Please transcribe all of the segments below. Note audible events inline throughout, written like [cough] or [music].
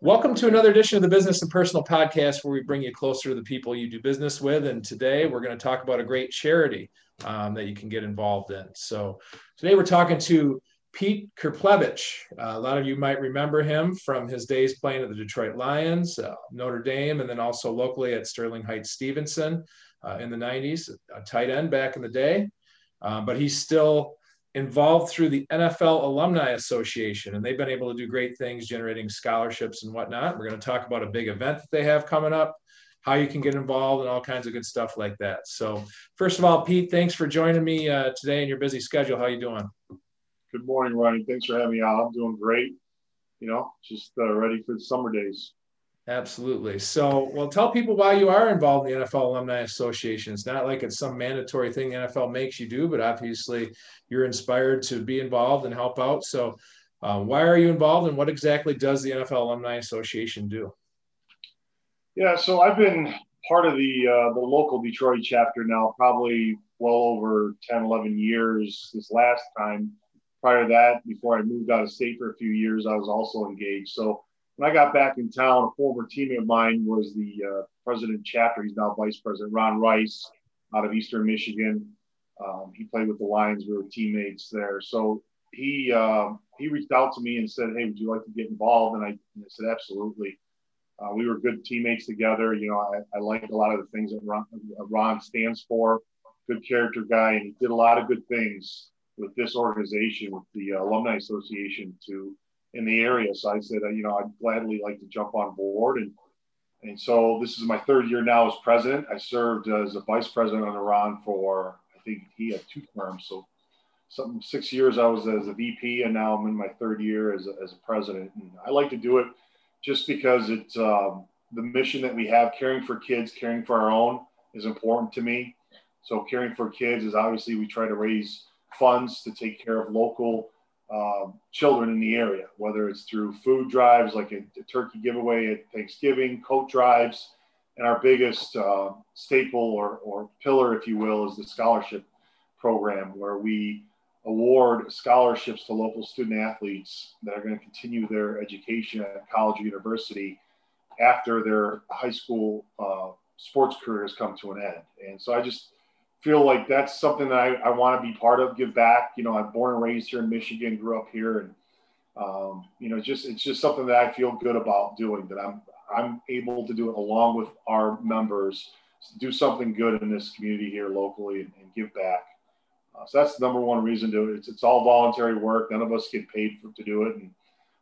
Welcome to another edition of the Business and Personal Podcast, where we bring you closer to the people you do business with. And today we're going to talk about a great charity um, that you can get involved in. So today we're talking to Pete Chryplewicz. Uh, a lot of you might remember him from his days playing at the Detroit Lions, uh, Notre Dame, and then also locally at Sterling Heights Stevenson uh, in the 90s, a tight end back in the day. Um, but he's still involved through the NFL Alumni Association, and they've been able to do great things, generating scholarships and whatnot. We're going to talk about a big event that they have coming up, how you can get involved, and all kinds of good stuff like that. So, first of all, Pete, thanks for joining me uh, today in your busy schedule. How are you doing? Good morning, Ronnie. Thanks for having me out. I'm doing great. You know, just uh, ready for the summer days. Absolutely. So, well, tell people why you are involved in the NFL Alumni Association. It's not like it's some mandatory thing the NFL makes you do, but obviously you're inspired to be involved and help out. So, uh, why are you involved and what exactly does the NFL Alumni Association do? Yeah, so I've been part of the uh, the local Detroit chapter now, probably well over 10, 11 years. This last time, prior to that, before I moved out of state for a few years, I was also engaged. So when I got back in town, a former teammate of mine was the uh, president chapter. He's now vice president, Ron Rice, out of Eastern Michigan. Um, he played with the Lions. We were teammates there. So he uh, he reached out to me and said, "Hey, would you like to get involved?" And I, and I said, "Absolutely." Uh, we were good teammates together. You know, I, I like a lot of the things that Ron, Ron stands for. Good character guy, and he did a lot of good things with this organization, with the uh, Alumni Association, to in the area. So I said, you know, I'd gladly like to jump on board. And and so this is my third year now as president. I served as a vice president on Iran for I think he had two terms. So some six years I was as a VP, and now I'm in my third year as a, as a president. And I like to do it just because it's um, the mission that we have, caring for kids, caring for our own, is important to me. So caring for kids is obviously we try to raise funds to take care of local um, children in the area, whether it's through food drives like a, a, turkey giveaway at Thanksgiving, coat drives, and our biggest uh, staple or, or pillar, if you will, is the scholarship program, where we award scholarships to local student athletes that are going to continue their education at college or university after their high school uh, sports careers come to an end. And so I just feel like that's something that I, I want to be part of, give back. You know, I'm born and raised here in Michigan, grew up here, and um, you know, just it's just something that I feel good about doing. That I'm I'm able to do it along with our members, do something good in this community here locally, and, and give back. Uh, so that's the number one reason to it. It's, it's all voluntary work. None of us get paid for, to do it, and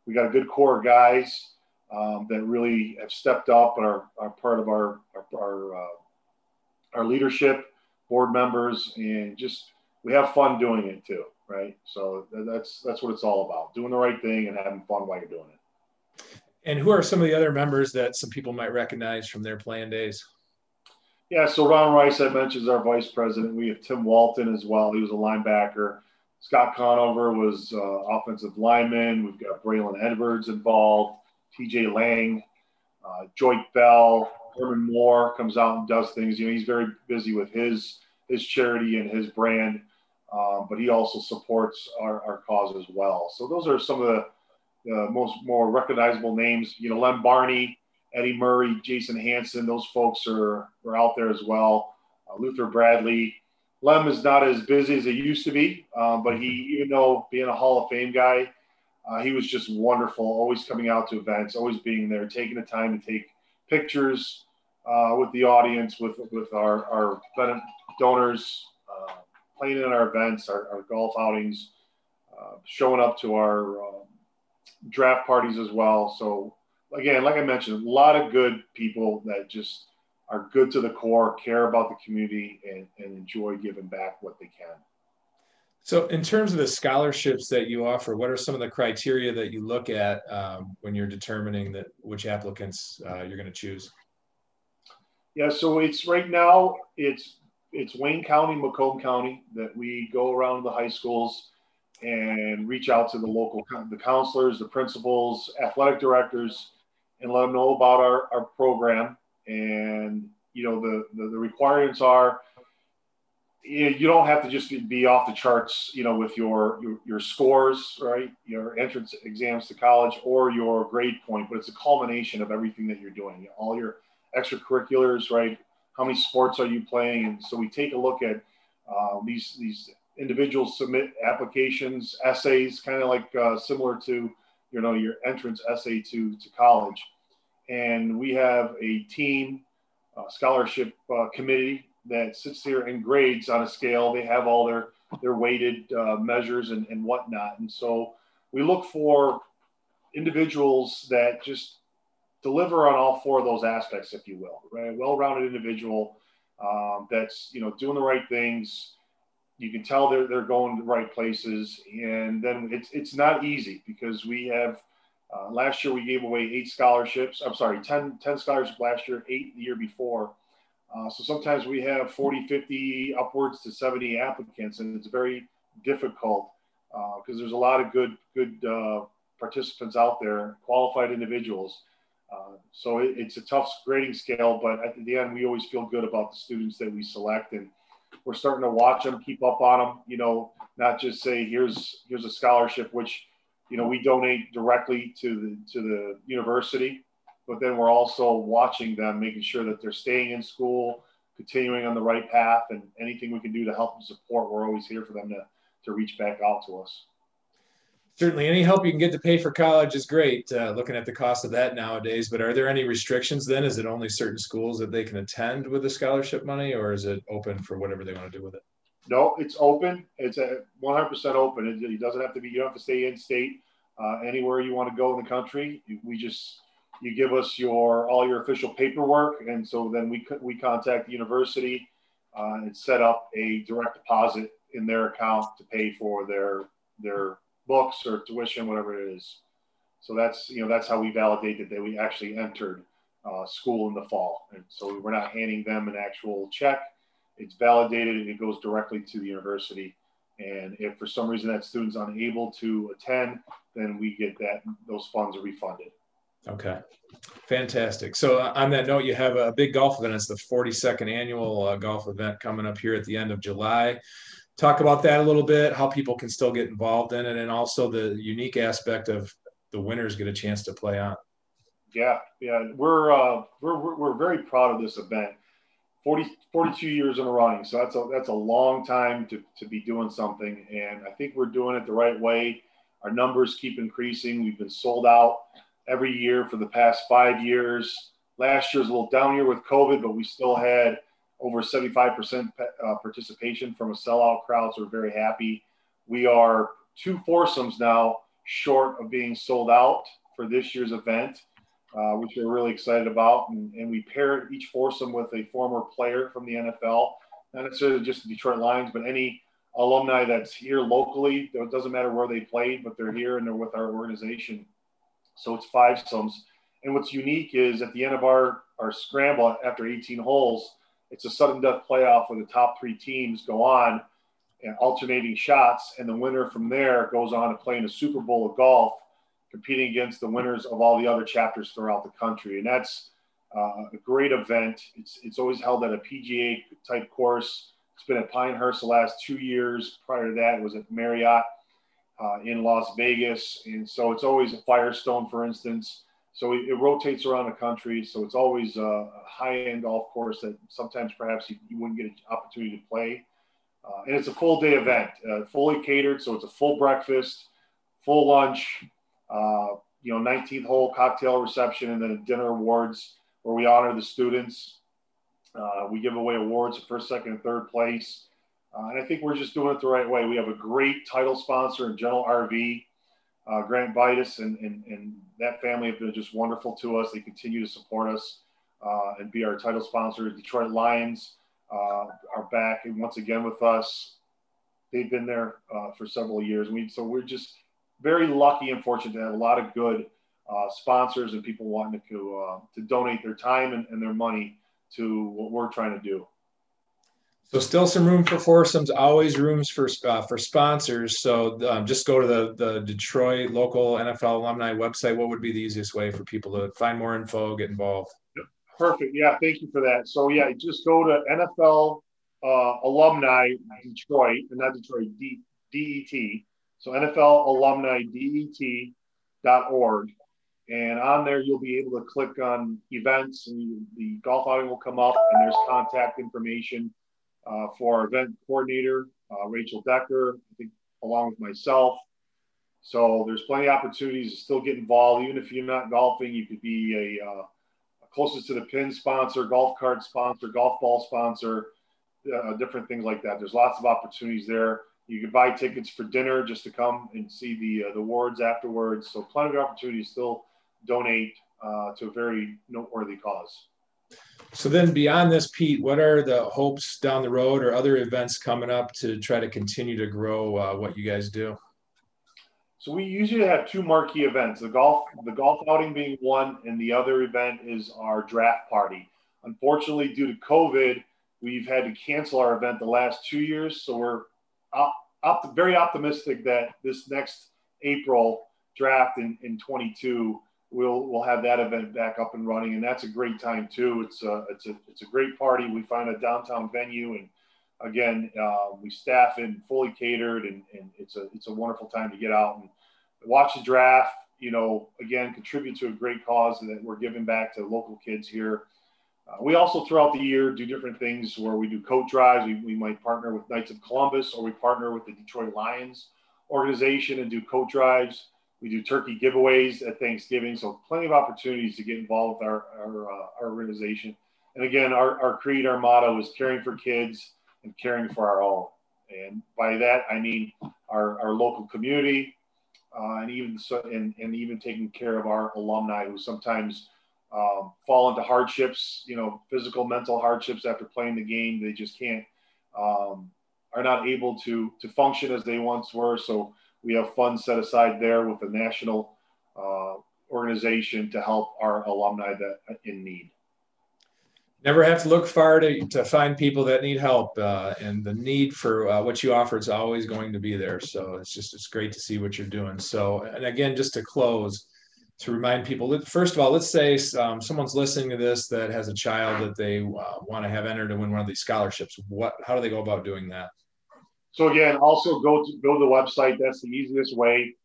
we got a good core of guys um, that really have stepped up and are, are part of our our our, uh, our leadership board members, and just we have fun doing it too, right? So that's that's what it's all about: doing the right thing and having fun while you're doing it. And who are some of the other members that some people might recognize from their playing days? Yeah, so Ron Rice, I mentioned, is our vice president. We have Tim Walton as well. He was a linebacker. Scott Conover was uh, offensive lineman. We've got Braylon Edwards involved, TJ Lang, uh, Joique Bell, Herman Moore comes out and does things. You know, he's very busy with his his charity and his brand, um, but he also supports our, our cause as well. So those are some of the uh, most more recognizable names. You know, Lem Barney, Eddie Murray, Jason Hanson. Those folks are are out there as well. Uh, Luther Bradley. Lem is not as busy as he used to be, um, but he, even though being a Hall of Fame guy, uh, he was just wonderful. Always coming out to events, always being there, taking the time to take pictures, uh, with the audience, with with our our donors, uh, playing in our events, our, our golf outings, uh, showing up to our um, draft parties as well. So again, like I mentioned, a lot of good people that just are good to the core, care about the community, and, and enjoy giving back what they can. So, in terms of the scholarships that you offer, what are some of the criteria that you look at um, when you're determining that which applicants uh, you're going to choose? Yeah, so it's right now it's it's Wayne County, Macomb County that we go around the high schools and reach out to the local the counselors, the principals, athletic directors, and let them know about our, our program. And you know the, the, the requirements are you don't have to just be off the charts, you know, with your, your, your scores, right? Your entrance exams to college or your grade point, but it's a culmination of everything that you're doing, all your extracurriculars, right? How many sports are you playing? And so we take a look at uh, these these individuals submit applications, essays, kind of like uh, similar to you know your entrance essay to to college, and we have a team uh, scholarship uh, committee that sits there and grades on a scale. They have all their their weighted uh, measures and, and whatnot. And so we look for individuals that just deliver on all four of those aspects, if you will, right? Well-rounded individual um, that's you know doing the right things. You can tell they're they're going to the right places, and then it's it's not easy because we have. Uh, last year we gave away eight scholarships. I'm sorry, 10, 10 scholarships last year, eight the year before. Uh, so sometimes we have 40, 50, upwards to 70 applicants, and it's very difficult because uh, there's a lot of good, good uh, participants out there, qualified individuals. Uh, so it, it's a tough grading scale, but at the end, we always feel good about the students that we select, and we're starting to watch them, keep up on them. You know, not just say here's here's a scholarship, which you know we donate directly to the to the university but then we're also watching them, making sure that they're staying in school, continuing on the right path, and anything we can do to help them support, we're always here for them to, to reach back out to us. Certainly, any help you can get to pay for college is great. Uh, looking at the cost of that nowadays, but are there any restrictions? Then, is it only certain schools that they can attend with the scholarship money, or is it open for whatever they want to do with it? No, it's open. It's a 100% open. It, it doesn't have to be. You don't have to stay in state. Uh, anywhere you want to go in the country, we just you give us your all your official paperwork, and so then we we contact the university uh, and set up a direct deposit in their account to pay for their their books or tuition, whatever it is. So that's you know that's how we validated that we actually entered uh, school in the fall, and so we're not handing them an actual check. It's validated and it goes directly to the university. And if for some reason that student's unable to attend, then we get that those funds are refunded. Okay, fantastic. So uh, on that note, you have a big golf event. It's the 42nd annual uh, golf event coming up here at the end of July. Talk about that a little bit, how people can still get involved in it, and also the unique aspect of the winners get a chance to play on. Yeah, yeah, we're uh, we're, we're, very proud of this event. 40, 42 years in a running, so that's a that's a long time to to be doing something, and I think we're doing it the right way. Our numbers keep increasing. We've been sold out every year for the past five years. Last year was a little down year with COVID, but we still had over 75% uh, participation from a sellout crowd, so we're very happy. We are two foursomes now short of being sold out for this year's event, uh, which we're really excited about. And, and, we pair each foursome with a former player from the NFL, not necessarily just the Detroit Lions, but any alumni that's here locally. It doesn't matter where they played, but they're here and they're with our organization. So it's five sums. And what's unique is at the end of our, our scramble after 18 holes, it's a sudden death playoff where the top three teams go on and alternating shots. And the winner from there goes on to play in a Super Bowl of golf, competing against the winners of all the other chapters throughout the country. And that's uh, a great event. It's, it's always held at a PGA type course. It's been at Pinehurst the last two years. Prior to that, it was at Marriott uh, in Las Vegas. And so it's always a Firestone, for instance. So it, rotates around the country. So it's always a high end golf course that sometimes perhaps you, you wouldn't get an opportunity to play. Uh, and it's a full day event, uh, fully catered. So it's a full breakfast, full lunch, uh, you know, 19th hole cocktail reception, and then a dinner awards where we honor the students. Uh, we give away awards for first, second, and third place. Uh, and I think we're just doing it the right way. We have a great title sponsor in General RV, uh, Grant Baidas, and, and, and that family have been just wonderful to us. They continue to support us uh, and be our title sponsor. Detroit Lions uh, are back and once again with us. They've been there uh, for several years. We, so we're just very lucky and fortunate to have a lot of good uh, sponsors and people wanting to, to donate their time and, and their money to what we're trying to do. So still some room for foursomes, always rooms for uh, for sponsors. So um, just go to the the Detroit local NFL alumni website. What would be the easiest way for people to find more info, get involved? Perfect. Yeah, thank you for that. So yeah, just go to NFL uh, alumni Detroit, and not Detroit, D, DET. So NFL alumni DET.org. And on there, you'll be able to click on events, and the golf outing will come up, and there's contact information uh, for our event coordinator, uh, Rachel Decker, I think, along with myself. So there's plenty of opportunities to still get involved. Even if you're not golfing, you could be a, uh, closest to the pin sponsor, golf cart sponsor, golf ball sponsor, uh, different things like that. There's lots of opportunities there. You can buy tickets for dinner just to come and see the uh, the awards afterwards. So plenty of opportunities still donate uh, to a very noteworthy cause. So then beyond this, Pete, what are the hopes down the road or other events coming up to try to continue to grow uh, what you guys do? So we usually have two marquee events: the golf, the golf outing being one, and the other event is our draft party. Unfortunately, due to COVID, we've had to cancel our event the last two years. So we're very optimistic that this next April draft in, in 22 we'll we'll have that event back up and running, and that's a great time too. It's a it's a it's a great party. We find a downtown venue, and again, uh, we staff in fully catered, and, and it's a it's a wonderful time to get out and watch the draft. You know, again, contribute to a great cause that we're giving back to local kids here. Uh, we also throughout the year do different things where we do coat drives. We, we might partner with Knights of Columbus or we partner with the Detroit Lions organization and do coat drives. We do turkey giveaways at Thanksgiving, so plenty of opportunities to get involved with our our, uh, our organization. And again, our, our creed, our motto is caring for kids and caring for our own. And by that, I mean our, our local community, uh, and even so, and, and even taking care of our alumni who sometimes um, fall into hardships, you know, physical, mental hardships after playing the game. They just can't, um, are not able to to function as they once were. So we have funds set aside there with the national uh, organization to help our alumni that in need. Never have to look far to, to find people that need help, uh, and the need for uh, what you offer is always going to be there. So it's just it's great to see what you're doing. So and again, just to close, to remind people, first of all, let's say um, someone's listening to this that has a child that they uh, want to have entered to win one of these scholarships. What how do they go about doing that? So again, also go to go to the website. That's the easiest way.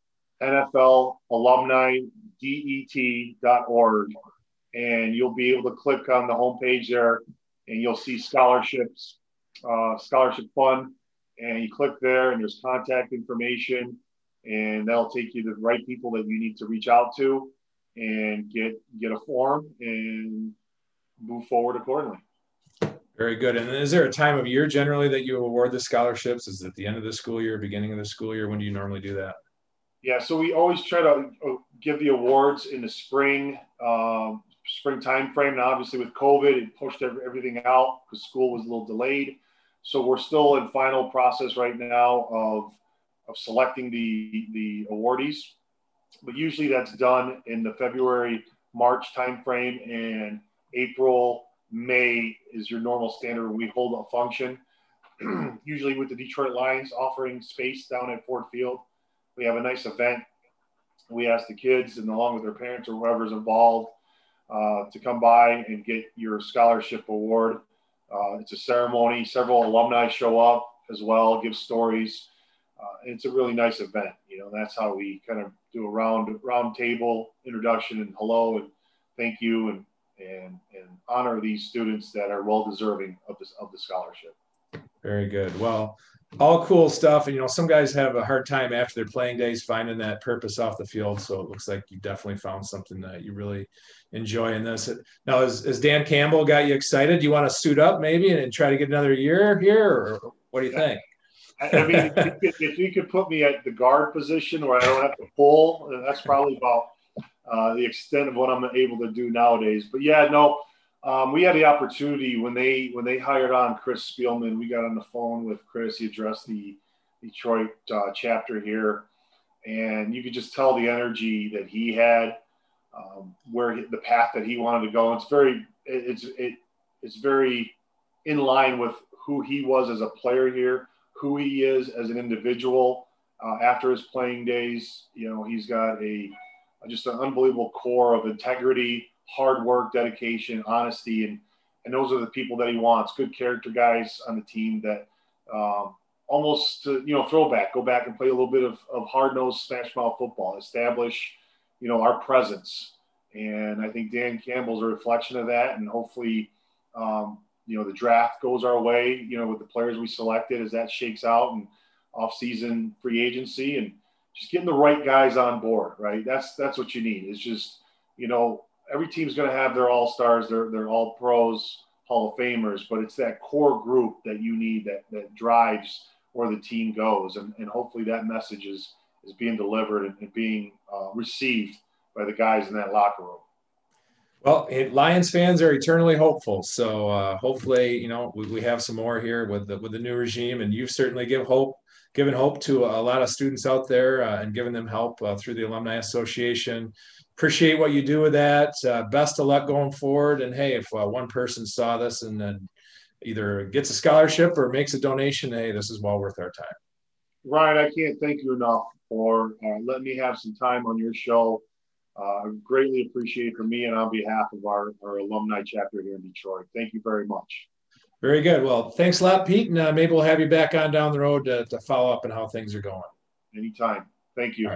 NFL alumni det.org, and you'll be able to click on the homepage there, and you'll see scholarships, uh, scholarship fund, and you click there, and there's contact information, and that'll take you to the right people that you need to reach out to, and get get a form and move forward accordingly. Very good. And is there a time of year generally that you award the scholarships? Is it at the end of the school year, beginning of the school year? When do you normally do that? Yeah, so we always try to uh, give the awards in the spring, um, spring time frame. And obviously, with COVID, it pushed everything out because school was a little delayed. So we're still in final process right now of of selecting the the awardees. But usually, that's done in the February March timeframe and April May is your normal standard when we hold a function. [clears throat] Usually with the Detroit Lions offering space down at Ford Field, we have a nice event. We ask the kids and along with their parents or whoever's involved uh, to come by and get your scholarship award. Uh, it's a ceremony. Several alumni show up as well, give stories. Uh, it's a really nice event. You know, that's how we kind of do a round round table introduction and hello and thank you and and, and honor these students that are well deserving of this of the scholarship. Very good. Well, all cool stuff. And you know, some guys have a hard time after their playing days finding that purpose off the field. So it looks like you definitely found something that you really enjoy in this. Now, has, has Dan Campbell got you excited? Do you want to suit up maybe and, and try to get another year here, or what do you think? I mean, if you, could, if you could put me at the guard position where I don't have to pull, that's probably about uh, the extent of what I'm able to do nowadays. But yeah, no, um, we had the opportunity when they when they hired on Chris Spielman. We got on the phone with Chris. He addressed the Detroit uh, chapter here, and you could just tell the energy that he had, um, where the path that he wanted to go. It's very it's it it's very in line with who he was as a player here, who he is as an individual. Uh, after his playing days, you know, he's got a just an unbelievable core of integrity, hard work, dedication, honesty, and and those are the people that he wants. Good character guys on the team that um, almost uh, you know throwback, go back and play a little bit of, of hard nosed smash mouth football, establish you know our presence. And I think Dan Campbell's a reflection of that, and hopefully. Um, you know the draft goes our way you know with the players we selected as that shakes out and off-season free agency and just getting the right guys on board right that's that's what you need it's just you know every team's going to have their all-stars they're, they're all pros hall of famers but it's that core group that you need that that drives where the team goes and, and hopefully that message is is being delivered and, and being uh, received by the guys in that locker room well, it, Lions fans are eternally hopeful. So uh, hopefully, you know, we, we, have some more here with the, with the new regime, and you've certainly give hope, given hope to a lot of students out there, uh, and given them help uh, through the Alumni Association. Appreciate what you do with that. Uh, best of luck going forward. And hey, if uh, one person saw this and then either gets a scholarship or makes a donation, hey, this is well worth our time. Ryan, I can't thank you enough for uh, letting me have some time on your show uh, greatly appreciate it for me and on behalf of our, our alumni chapter here in Detroit. Thank you very much. Very good. Well, thanks a lot, Pete. And uh, maybe we'll have you back on down the road to, to follow up on how things are going. Anytime. Thank you.